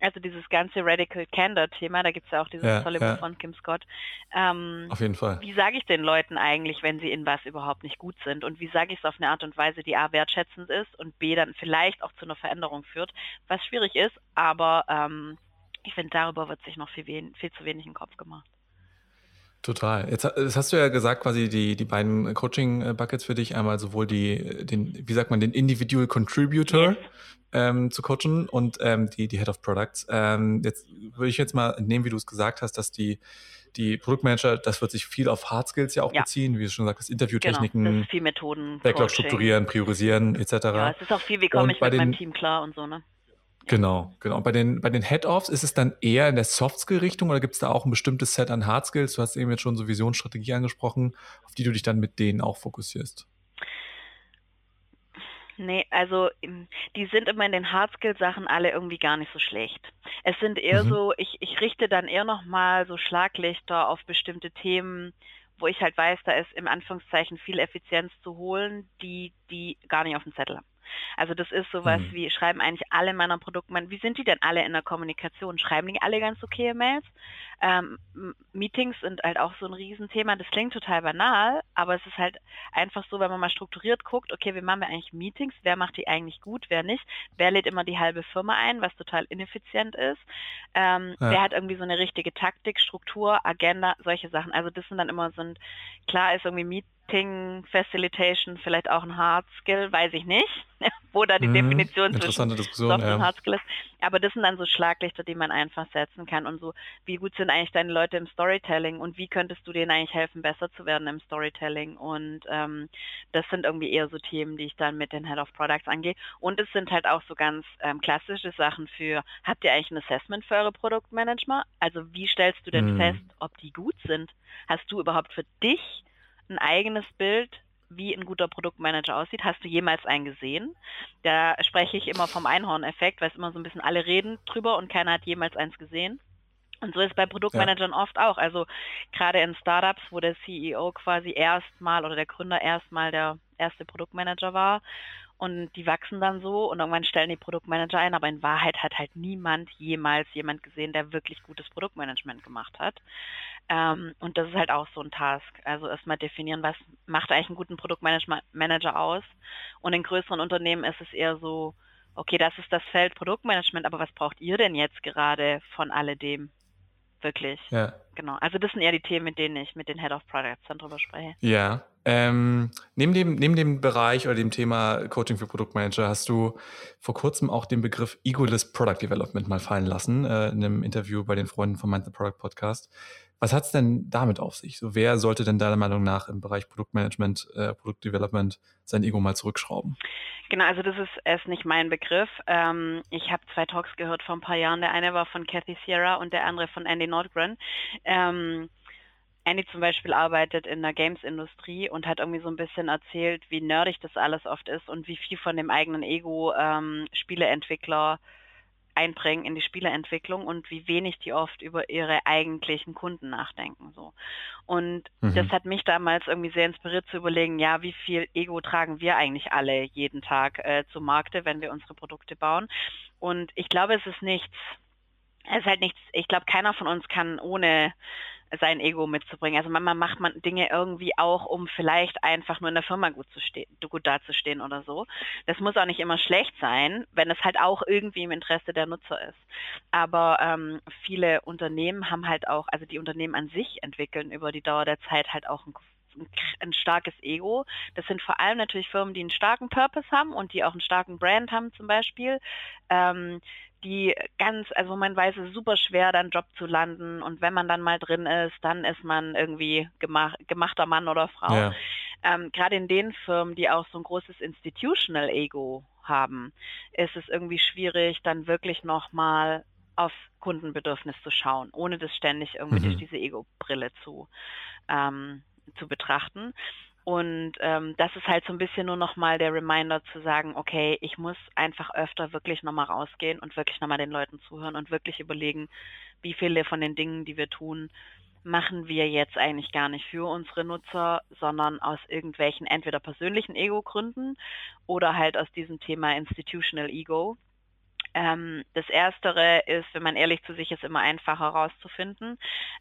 Also dieses ganze Radical Candor-Thema, da gibt es ja auch dieses Ja, tolle. Buch von Kim Scott. Ähm, Auf jeden Fall. wie sage ich den Leuten eigentlich, wenn sie in was überhaupt nicht gut sind? Und wie sage ich es auf eine Art und Weise, die A wertschätzend ist und B dann vielleicht auch zu einer Veränderung führt, was schwierig ist, aber ähm, ich finde, darüber wird sich noch viel, wen viel zu wenig im Kopf gemacht. Total. Jetzt, jetzt hast du ja gesagt, quasi die, die beiden Coaching-Buckets für dich, einmal sowohl die, den, wie sagt man, den Individual Contributor ähm, zu coachen und ähm, die, die Head of Products. Ähm, jetzt würde ich jetzt mal entnehmen, wie du es gesagt hast, dass die, die Produktmanager, das wird sich viel auf Hard Skills ja auch Ja. beziehen, wie du schon sagst, Genau, Interviewtechniken, das ist viel Methoden. Backlog Coaching. strukturieren, priorisieren, etc. Ja, es ist auch viel, wie komme ich bei mit meinem Team klar und so, ne? Genau, genau. Bei den, bei den Head-Offs ist es dann eher in der Soft-Skill-Richtung oder gibt es da auch ein bestimmtes Set an Hard-Skills? Du hast eben jetzt schon so Visionsstrategie angesprochen, auf die du dich dann mit denen auch fokussierst. Nee, also ähm, die sind immer in den Hardskill-Sachen alle irgendwie gar nicht so schlecht. Es sind eher Mhm. so, ich, ich richte dann eher nochmal so Schlaglichter auf bestimmte Themen, wo ich halt weiß, da ist im Anführungszeichen viel Effizienz zu holen, die die gar nicht auf dem Zettel haben. Also das ist sowas mhm. wie, schreiben eigentlich alle meiner Produkte, wie sind die denn alle in der Kommunikation? Schreiben die alle ganz okay Mails? Ähm, Meetings sind halt auch so ein Riesenthema. Das klingt total banal, aber es ist halt einfach so, wenn man mal strukturiert guckt, okay, wie machen wir eigentlich Meetings? Wer macht die eigentlich gut, wer nicht? Wer lädt immer die halbe Firma ein, was total ineffizient ist? Ähm, ja. Wer hat irgendwie so eine richtige Taktik, Struktur, Agenda, solche Sachen. Also das sind dann immer so ein, klar ist irgendwie Meet Marketing, Facilitation vielleicht auch ein Hard Skill, weiß ich nicht, wo da die mhm, Definition zwischen Soft ja. und Hard Skill ist. Aber das sind dann so Schlaglichter, die man einfach setzen kann und so, wie gut sind eigentlich deine Leute im Storytelling und wie könntest du denen eigentlich helfen, besser zu werden im Storytelling und ähm, das sind irgendwie eher so Themen, die ich dann mit den Head of Products angehe und es sind halt auch so ganz ähm, klassische Sachen für, habt ihr eigentlich ein Assessment für eure Produktmanager? Also wie stellst du denn mhm. fest, ob die gut sind? Hast du überhaupt für dich ein eigenes Bild, wie ein guter Produktmanager aussieht. Hast du jemals einen gesehen? Da spreche ich immer vom Einhorn-Effekt, weil es immer so ein bisschen alle reden drüber und keiner hat jemals eins gesehen. Und so ist bei Produktmanagern ja. oft auch. Also gerade in Startups, wo der CEO quasi erstmal oder der Gründer erstmal der erste Produktmanager war und die wachsen dann so und irgendwann stellen die Produktmanager ein, aber in Wahrheit hat halt niemand jemals jemand gesehen, der wirklich gutes Produktmanagement gemacht hat. Ähm, und das ist halt auch so ein Task. Also erstmal definieren, was macht eigentlich einen guten Produktmanager aus. Und in größeren Unternehmen ist es eher so, okay, das ist das Feld Produktmanagement, aber was braucht ihr denn jetzt gerade von alledem? Wirklich. Ja. Genau. Also das sind eher die Themen, mit denen ich mit den Head of Products dann drüber spreche. Ja. Ähm, neben, dem, neben dem Bereich oder dem Thema Coaching für Produktmanager hast du vor kurzem auch den Begriff Egoless Product Development mal fallen lassen, äh, in einem Interview bei den Freunden vom Mind the Product Podcast. Was hat es denn damit auf sich? So, wer sollte denn deiner Meinung nach im Bereich Produktmanagement, äh, Produktdevelopment sein Ego mal zurückschrauben? Genau, also das ist erst nicht mein Begriff. Ähm, ich habe zwei Talks gehört vor ein paar Jahren. Der eine war von Kathy Sierra und der andere von Andy Nordgren. Ähm, Andy zum Beispiel arbeitet in der Games-Industrie und hat irgendwie so ein bisschen erzählt, wie nerdig das alles oft ist und wie viel von dem eigenen Ego ähm, Spieleentwickler einbringen in die Spieleentwicklung und wie wenig die oft über ihre eigentlichen Kunden nachdenken. So. Und mhm. das hat mich damals irgendwie sehr inspiriert zu überlegen, ja, wie viel Ego tragen wir eigentlich alle jeden Tag äh, zu Markte, wenn wir unsere Produkte bauen. Und ich glaube, es ist nichts, es ist halt nichts, ich glaube, keiner von uns kann ohne sein Ego mitzubringen. Also manchmal macht man Dinge irgendwie auch, um vielleicht einfach nur in der Firma gut, zu stehen, gut dazustehen oder so. Das muss auch nicht immer schlecht sein, wenn es halt auch irgendwie im Interesse der Nutzer ist. Aber ähm, viele Unternehmen haben halt auch, also die Unternehmen an sich entwickeln über die Dauer der Zeit halt auch ein ein starkes Ego. Das sind vor allem natürlich Firmen, die einen starken Purpose haben und die auch einen starken Brand haben zum Beispiel. Ähm, die ganz, also man weiß, es ist super schwer, dann Job zu landen und wenn man dann mal drin ist, dann ist man irgendwie gemach, gemachter Mann oder Frau. Ja. Ähm, Gerade in den Firmen, die auch so ein großes Institutional Ego haben, ist es irgendwie schwierig, dann wirklich nochmal auf Kundenbedürfnis zu schauen, ohne das ständig irgendwie mhm. durch diese Ego-Brille zu, ähm, zu betrachten. Und ähm, das ist halt so ein bisschen nur nochmal der Reminder zu sagen, okay, ich muss einfach öfter wirklich nochmal rausgehen und wirklich nochmal den Leuten zuhören und wirklich überlegen, wie viele von den Dingen, die wir tun, machen wir jetzt eigentlich gar nicht für unsere Nutzer, sondern aus irgendwelchen entweder persönlichen Ego-Gründen oder halt aus diesem Thema Institutional Ego, ähm, das Erstere ist, wenn man ehrlich zu sich ist, immer einfacher herauszufinden.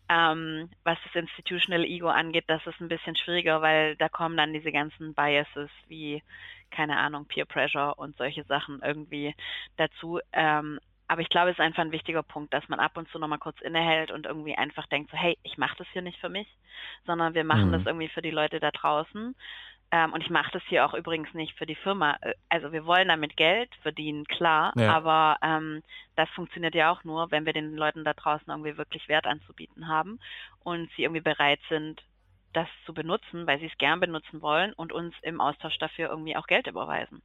Ähm, was das Institutional Ego angeht, das ist ein bisschen schwieriger, weil da kommen dann diese ganzen Biases wie, keine Ahnung, Peer Pressure und solche Sachen irgendwie dazu. Ähm, aber ich glaube, es ist einfach ein wichtiger Punkt, dass man ab und zu nochmal kurz innehält und irgendwie einfach denkt, so, hey, ich mache das hier nicht für mich, sondern wir machen mhm. das irgendwie für die Leute da draußen. Ähm, und ich mache das hier auch übrigens nicht für die Firma. Äh, also wir wollen damit Geld verdienen, klar, ja. aber ähm, das funktioniert ja auch nur, wenn wir den Leuten da draußen irgendwie wirklich Wert anzubieten haben und sie irgendwie bereit sind, das zu benutzen, weil sie es gern benutzen wollen und uns im Austausch dafür irgendwie auch Geld überweisen.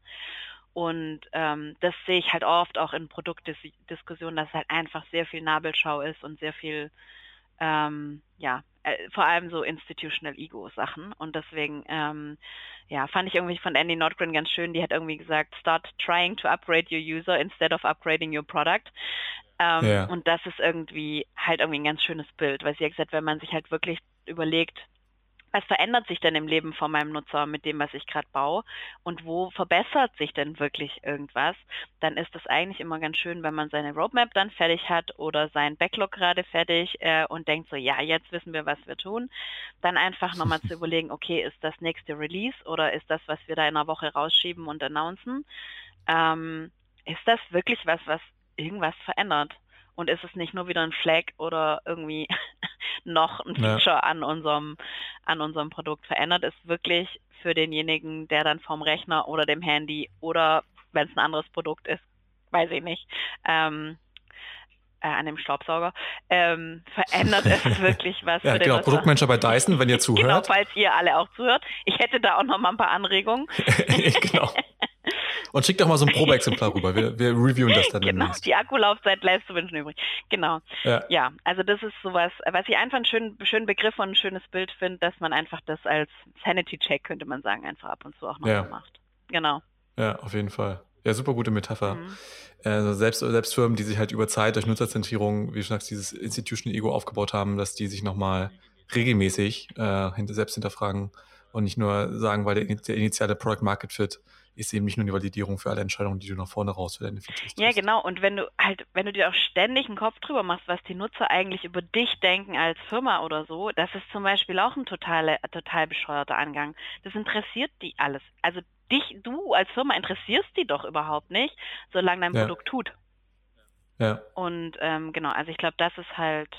Und ähm, das sehe ich halt oft auch in Produktdiskussionen, dass es halt einfach sehr viel Nabelschau ist und sehr viel ähm, ja, äh, vor allem so institutional Ego-Sachen. Und deswegen, ähm, ja, fand ich irgendwie von Andy Nordgren ganz schön. Die hat irgendwie gesagt, start trying to upgrade your user instead of upgrading your product. Ähm, ja. Und das ist irgendwie halt irgendwie ein ganz schönes Bild, weil sie hat gesagt, wenn man sich halt wirklich überlegt, was verändert sich denn im Leben von meinem Nutzer mit dem, was ich gerade baue? Und wo verbessert sich denn wirklich irgendwas, dann ist es eigentlich immer ganz schön, wenn man seine Roadmap dann fertig hat oder sein Backlog gerade fertig äh, und denkt so, ja, jetzt wissen wir, was wir tun, dann einfach nochmal zu überlegen, okay, ist das nächste Release oder ist das, was wir da in einer Woche rausschieben und announcen, ähm, ist das wirklich was, was irgendwas verändert? Und ist es nicht nur wieder ein Flag oder irgendwie noch ein Feature ja. an unserem, an unserem Produkt verändert, ist wirklich für denjenigen, der dann vom Rechner oder dem Handy oder wenn es ein anderes Produkt ist, weiß ich nicht, ähm, äh, an dem Staubsauger, ähm, verändert es wirklich was. ja, genau, Produktmanager bei Dyson, wenn ihr genau, zuhört. Genau, falls ihr alle auch zuhört. Ich hätte da auch noch mal ein paar Anregungen. genau. Und schickt doch mal so ein Probeexemplar rüber. Wir, wir reviewen das dann. Genau, demnächst. die Akkulaufzeit lässt zu wünschen übrig. Genau. Ja. ja, also das ist sowas, was ich einfach einen schönen, schönen Begriff und ein schönes Bild finde, dass man einfach das als Sanity-Check, könnte man sagen, einfach ab und zu auch noch ja. macht. Genau. Ja, auf jeden Fall. Ja, super gute Metapher. Mhm. Also selbst, selbst Firmen, die sich halt über Zeit durch Nutzerzentrierung, wie du sagst, dieses Institutional Ego aufgebaut haben, dass die sich nochmal regelmäßig äh, selbst hinterfragen und nicht nur sagen, weil der, der initiale Product Market Fit ist eben nicht nur die Validierung für alle Entscheidungen, die du nach vorne raus für deine Features Ja, genau. Und wenn du halt, wenn du dir auch ständig einen Kopf drüber machst, was die Nutzer eigentlich über dich denken als Firma oder so, das ist zum Beispiel auch ein totale, total bescheuerter Angang. Das interessiert die alles. Also dich, du als Firma interessierst die doch überhaupt nicht, solange dein ja. Produkt tut. Ja. Und ähm, genau, also ich glaube, das ist halt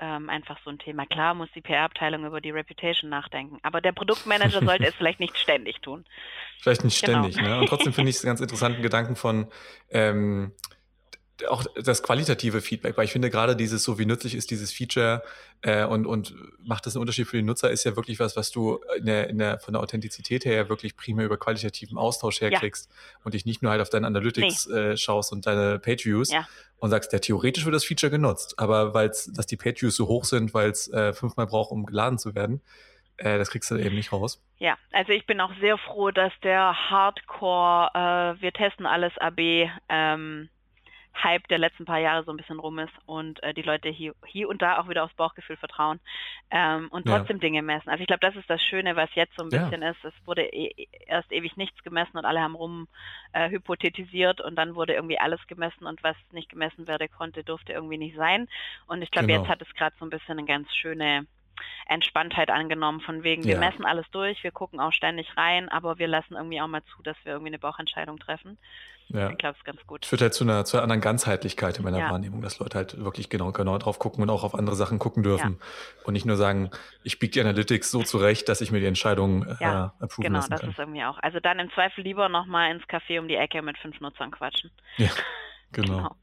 ähm, einfach so ein Thema. Klar muss die PR-Abteilung über die Reputation nachdenken, aber der Produktmanager sollte es vielleicht nicht ständig tun. Vielleicht nicht genau. ständig, genau. ne? Und trotzdem finde ich es ganz interessanten Gedanken von ähm, auch das qualitative Feedback, weil ich finde gerade dieses so, wie nützlich ist dieses Feature äh, und, und macht das einen Unterschied für den Nutzer, ist ja wirklich was, was du in der, in der, von der Authentizität her wirklich primär über qualitativen Austausch herkriegst ja. und dich nicht nur halt auf deine Analytics nee. äh, schaust und deine Page-Views ja. und sagst, ja, theoretisch wird das Feature genutzt, aber weil dass die Page-Views so hoch sind, weil es äh, fünfmal braucht, um geladen zu werden, äh, das kriegst du eben nicht raus. Ja, also ich bin auch sehr froh, dass der Hardcore, äh, wir testen alles AB, ähm, Hype der letzten paar Jahre so ein bisschen rum ist und äh, die Leute hier, hier und da auch wieder aufs Bauchgefühl vertrauen ähm, und trotzdem ja. Dinge messen. Also ich glaube, das ist das Schöne, was jetzt so ein bisschen ja. ist. Es wurde e erst ewig nichts gemessen und alle haben rum äh, hypothetisiert und dann wurde irgendwie alles gemessen und was nicht gemessen werden konnte, durfte irgendwie nicht sein. Und ich glaube, genau. jetzt hat es gerade so ein bisschen eine ganz schöne Entspanntheit angenommen, von wegen, wir ja. messen alles durch, wir gucken auch ständig rein, aber wir lassen irgendwie auch mal zu, dass wir irgendwie eine Bauchentscheidung treffen. Ja. Ich glaube, es ist ganz gut. Führt halt zu einer, zu einer anderen Ganzheitlichkeit in meiner ja. Wahrnehmung, dass Leute halt wirklich genau, genau drauf gucken und auch auf andere Sachen gucken dürfen und nicht nur sagen, ich biege die Analytics so zurecht, dass ich mir die Entscheidung äh, ja, approven genau, lassen kann. Genau, das ist irgendwie auch. Also dann im Zweifel lieber nochmal ins Café um die Ecke mit fünf Nutzern quatschen. Ja, genau. genau.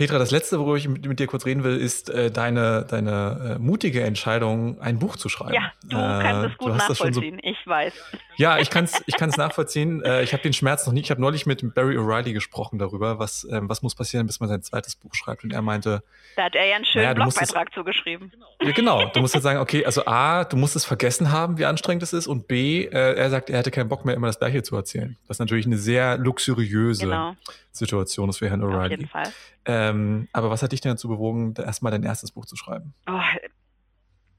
Petra, das letzte, worüber ich mit, mit dir kurz reden will, ist äh, deine, deine äh, mutige Entscheidung, ein Buch zu schreiben. Ja, du äh, kannst es gut nachvollziehen, so, ich weiß. Ja, ich kann es ich kann's nachvollziehen. Äh, ich habe den Schmerz noch nie. Ich habe neulich mit Barry O'Reilly gesprochen darüber, was, ähm, was muss passieren, bis man sein zweites Buch schreibt. Und er meinte. Da hat er ja einen schönen naja, Blogbeitrag zugeschrieben. Ja, genau. Du musst halt sagen, okay, also A, du musst es vergessen haben, wie anstrengend es ist. Und B, äh, er sagt, er hätte keinen Bock mehr, immer das Gleiche zu erzählen. Was natürlich eine sehr luxuriöse genau. Situation ist für Herrn O'Reilly. Auf jeden Fall. Ähm, aber was hat dich denn dazu bewogen, erstmal dein erstes Buch zu schreiben? Oh,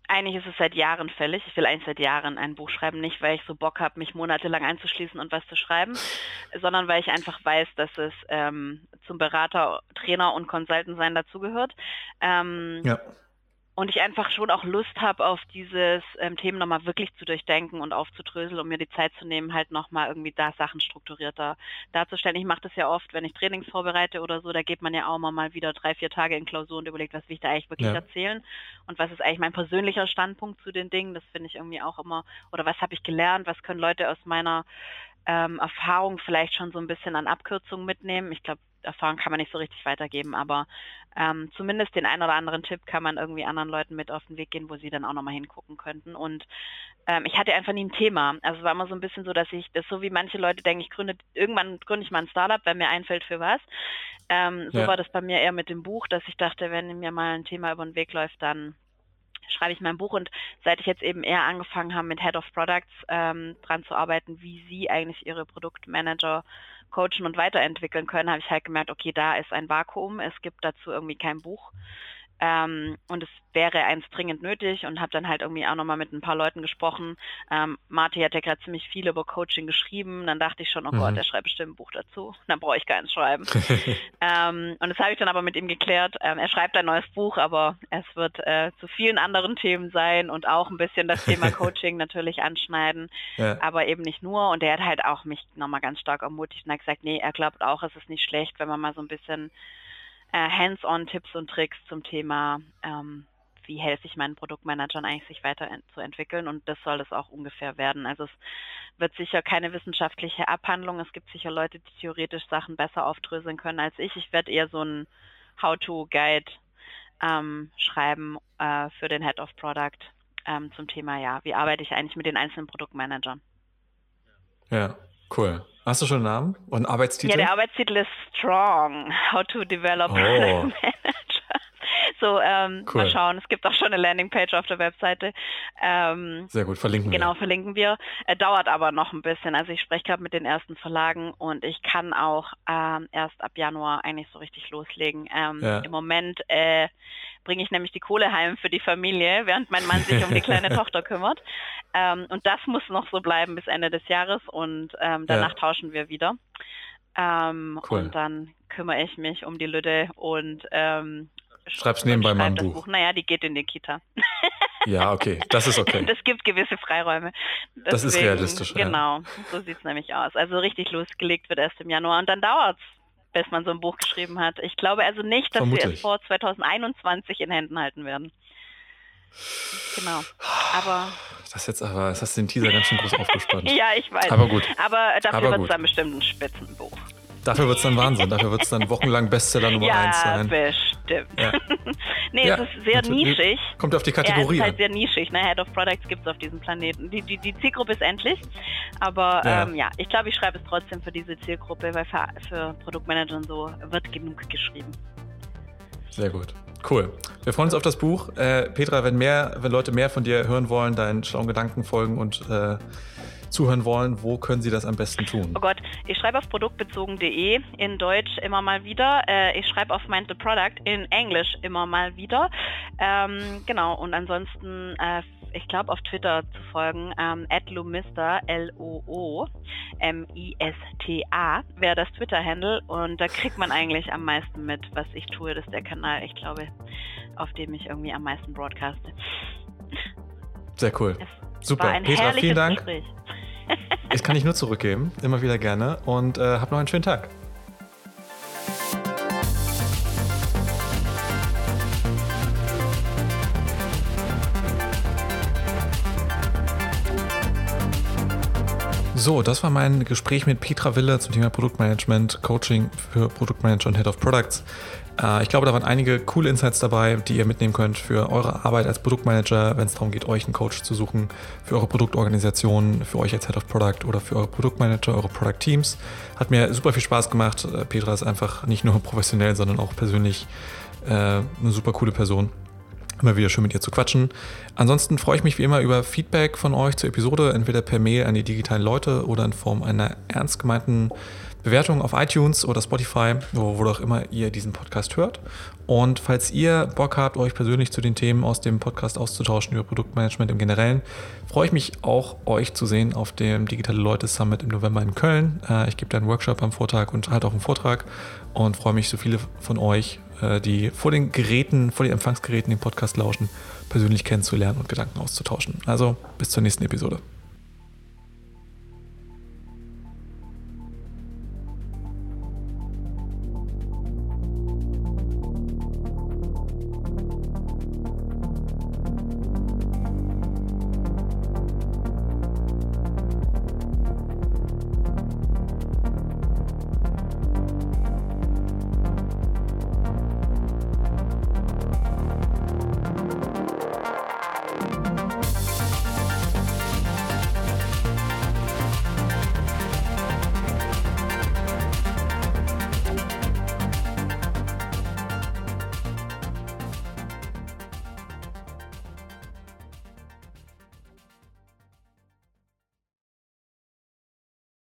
eigentlich ist es seit Jahren fällig. Ich will eigentlich seit Jahren ein Buch schreiben, nicht weil ich so Bock habe, mich monatelang einzuschließen und was zu schreiben, sondern weil ich einfach weiß, dass es ähm, zum Berater, Trainer und Consultant sein dazugehört. Ähm, ja und ich einfach schon auch Lust habe, auf dieses ähm, Thema nochmal wirklich zu durchdenken und aufzudröseln, um mir die Zeit zu nehmen, halt nochmal irgendwie da Sachen strukturierter darzustellen. Ich mache das ja oft, wenn ich Trainings vorbereite oder so, da geht man ja auch mal wieder drei, vier Tage in Klausur und überlegt, was will ich da eigentlich wirklich ja. erzählen und was ist eigentlich mein persönlicher Standpunkt zu den Dingen. Das finde ich irgendwie auch immer, oder was habe ich gelernt, was können Leute aus meiner ähm, Erfahrung vielleicht schon so ein bisschen an Abkürzungen mitnehmen. Ich glaube, Erfahrung kann man nicht so richtig weitergeben, aber ähm, zumindest den einen oder anderen Tipp kann man irgendwie anderen Leuten mit auf den Weg gehen, wo sie dann auch nochmal hingucken könnten. Und ähm, ich hatte einfach nie ein Thema. Also es war immer so ein bisschen so, dass ich, das so wie manche Leute denken, ich gründe, irgendwann gründe ich mal ein Startup, wenn mir einfällt für was. Ähm, so ja. war das bei mir eher mit dem Buch, dass ich dachte, wenn mir mal ein Thema über den Weg läuft, dann schreibe ich mein Buch und seit ich jetzt eben eher angefangen habe, mit Head of Products ähm, dran zu arbeiten, wie sie eigentlich ihre Produktmanager coachen und weiterentwickeln können, habe ich halt gemerkt, okay, da ist ein Vakuum, es gibt dazu irgendwie kein Buch. Ähm, und es wäre eins dringend nötig und habe dann halt irgendwie auch nochmal mit ein paar Leuten gesprochen. Ähm, Marty hat ja gerade ziemlich viel über Coaching geschrieben. Dann dachte ich schon, oh mhm. Gott, der schreibt bestimmt ein Buch dazu. Dann brauche ich keins schreiben. ähm, und das habe ich dann aber mit ihm geklärt. Ähm, er schreibt ein neues Buch, aber es wird äh, zu vielen anderen Themen sein und auch ein bisschen das Thema Coaching natürlich anschneiden, ja. aber eben nicht nur. Und er hat halt auch mich nochmal ganz stark ermutigt und hat gesagt, nee, er glaubt auch, es ist nicht schlecht, wenn man mal so ein bisschen äh, Hands-on-Tipps und Tricks zum Thema ähm, wie helfe ich meinen Produktmanagern eigentlich, sich weiterzuentwickeln. Und das soll es auch ungefähr werden. Also es wird sicher keine wissenschaftliche Abhandlung. Es gibt sicher Leute, die theoretisch Sachen besser aufdröseln können als ich. Ich werde eher so ein How-to-Guide ähm, schreiben äh, für den Head of Product ähm, zum Thema, ja, wie arbeite ich eigentlich mit den einzelnen Produktmanagern. Ja, cool. Hast du schon einen Namen und einen Arbeitstitel? Ja, der Arbeitstitel ist Strong, How to Develop oh. So, ähm, cool. mal schauen. Es gibt auch schon eine Landingpage auf der Webseite. Ähm, Sehr gut, verlinken wir. Genau, verlinken wir. Äh, dauert aber noch ein bisschen. Also ich spreche gerade mit den ersten Verlagen und ich kann auch ähm, erst ab Januar eigentlich so richtig loslegen. Ähm, ja. Im Moment äh, bringe ich nämlich die Kohle heim für die Familie, während mein Mann sich um die kleine Tochter kümmert. Ähm, und das muss noch so bleiben bis Ende des Jahres und ähm, danach ja. tauschen wir wieder. Ähm, cool. Und dann kümmere ich mich um die Lüde und ähm, Schreib's nebenbei mal ein Buch. Buch. Naja, die geht in die Kita. Ja, okay, das ist okay. Das gibt gewisse Freiräume. Deswegen, das ist realistisch. Genau, ja. so sieht es nämlich aus. Also richtig losgelegt wird erst im Januar und dann dauert es, bis man so ein Buch geschrieben hat. Ich glaube also nicht, dass Vermutlich. wir es vor 2021 in Händen halten werden. Genau. Aber. Das jetzt aber, das hast du den Teaser ganz schön groß aufgespannt. ja, ich weiß. Aber gut. Aber dafür wird es dann bestimmt ein Spitzenbuch. Dafür wird es dann Wahnsinn. Dafür wird es dann wochenlang Bestseller Nummer 1 ja, sein. Bestimmt. Ja, nee, ja, es ist sehr nischig. Kommt auf die Kategorie. Ja, es ist halt sehr nischig. Ne? Head of Products gibt es auf diesem Planeten. Die, die, die Zielgruppe ist endlich. Aber ja, ähm, ja ich glaube, ich schreibe es trotzdem für diese Zielgruppe, weil für, für Produktmanager und so wird genug geschrieben. Sehr gut. Cool. Wir freuen uns auf das Buch. Äh, Petra, wenn mehr, wenn Leute mehr von dir hören wollen, deinen schlauen Gedanken folgen und äh, zuhören wollen, wo können sie das am besten tun? Oh Gott, ich schreibe auf produktbezogen.de in Deutsch immer mal wieder. Äh, ich schreibe auf Mind the Product in Englisch immer mal wieder. Ähm, genau, und ansonsten, äh, ich glaube, auf Twitter zu folgen, ähm, Lumista, L-O-O-M-I-S-T-A, wäre das Twitter-Handle. Und da kriegt man eigentlich am meisten mit, was ich tue. Das ist der Kanal, ich glaube, auf dem ich irgendwie am meisten broadcaste. Sehr cool. Es Super. Petra, vielen Dank. Gespräch. Das kann ich nur zurückgeben, immer wieder gerne und äh, hab noch einen schönen Tag. So, das war mein Gespräch mit Petra Wille zum Thema Produktmanagement, Coaching für Produktmanager und Head of Products. Äh, ich glaube, da waren einige coole Insights dabei, die ihr mitnehmen könnt für eure Arbeit als Produktmanager, wenn es darum geht, euch einen Coach zu suchen, für eure Produktorganisation, für euch als Head of Product oder für eure Produktmanager, eure Product Teams. Hat mir super viel Spaß gemacht. Äh, Petra ist einfach nicht nur professionell, sondern auch persönlich äh, eine super coole Person immer wieder schön mit ihr zu quatschen. Ansonsten freue ich mich wie immer über Feedback von euch zur Episode, entweder per Mail an die digitalen Leute oder in Form einer ernst gemeinten Bewertungen auf iTunes oder Spotify, wo, wo auch immer ihr diesen Podcast hört. Und falls ihr Bock habt, euch persönlich zu den Themen aus dem Podcast auszutauschen über Produktmanagement im Generellen, freue ich mich auch, euch zu sehen auf dem Digitale Leute Summit im November in Köln. Äh, ich gebe da einen Workshop am Vortag und halt auch einen Vortrag und freue mich, so viele von euch, die vor den Geräten, vor den Empfangsgeräten den Podcast lauschen, persönlich kennenzulernen und Gedanken auszutauschen. Also bis zur nächsten Episode.